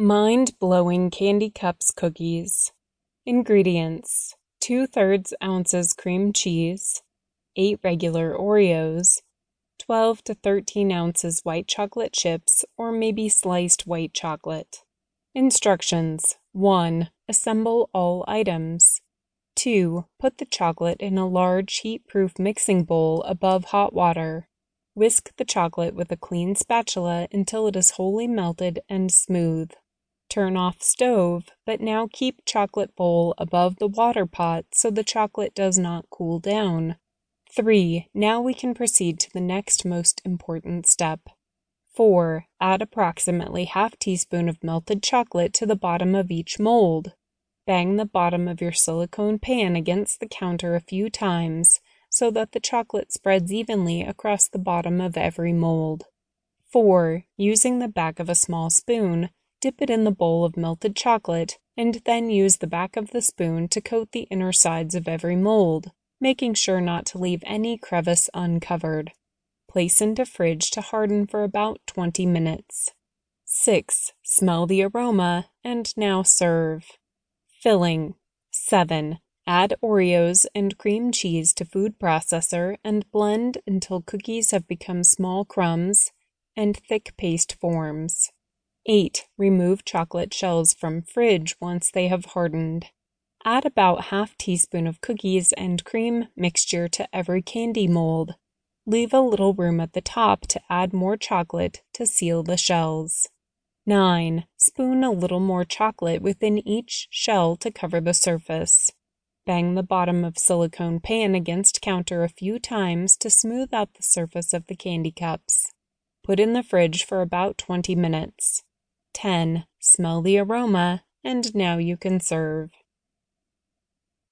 Mind blowing Candy Cups cookies. Ingredients 2 thirds ounces cream cheese, 8 regular Oreos, 12 to 13 ounces white chocolate chips or maybe sliced white chocolate. Instructions 1. Assemble all items. 2. Put the chocolate in a large heat proof mixing bowl above hot water. Whisk the chocolate with a clean spatula until it is wholly melted and smooth. Turn off stove, but now keep chocolate bowl above the water pot so the chocolate does not cool down. 3. Now we can proceed to the next most important step. 4. Add approximately half teaspoon of melted chocolate to the bottom of each mold. Bang the bottom of your silicone pan against the counter a few times so that the chocolate spreads evenly across the bottom of every mold. 4. Using the back of a small spoon, dip it in the bowl of melted chocolate and then use the back of the spoon to coat the inner sides of every mold, making sure not to leave any crevice uncovered. Place into fridge to harden for about 20 minutes. 6. Smell the aroma and now serve. Filling 7. Add Oreos and cream cheese to food processor and blend until cookies have become small crumbs and thick paste forms. 8. Remove chocolate shells from fridge once they have hardened. Add about half teaspoon of cookies and cream mixture to every candy mold. Leave a little room at the top to add more chocolate to seal the shells. 9. Spoon a little more chocolate within each shell to cover the surface. Bang the bottom of silicone pan against counter a few times to smooth out the surface of the candy cups. Put in the fridge for about 20 minutes. 10. Smell the aroma, and now you can serve.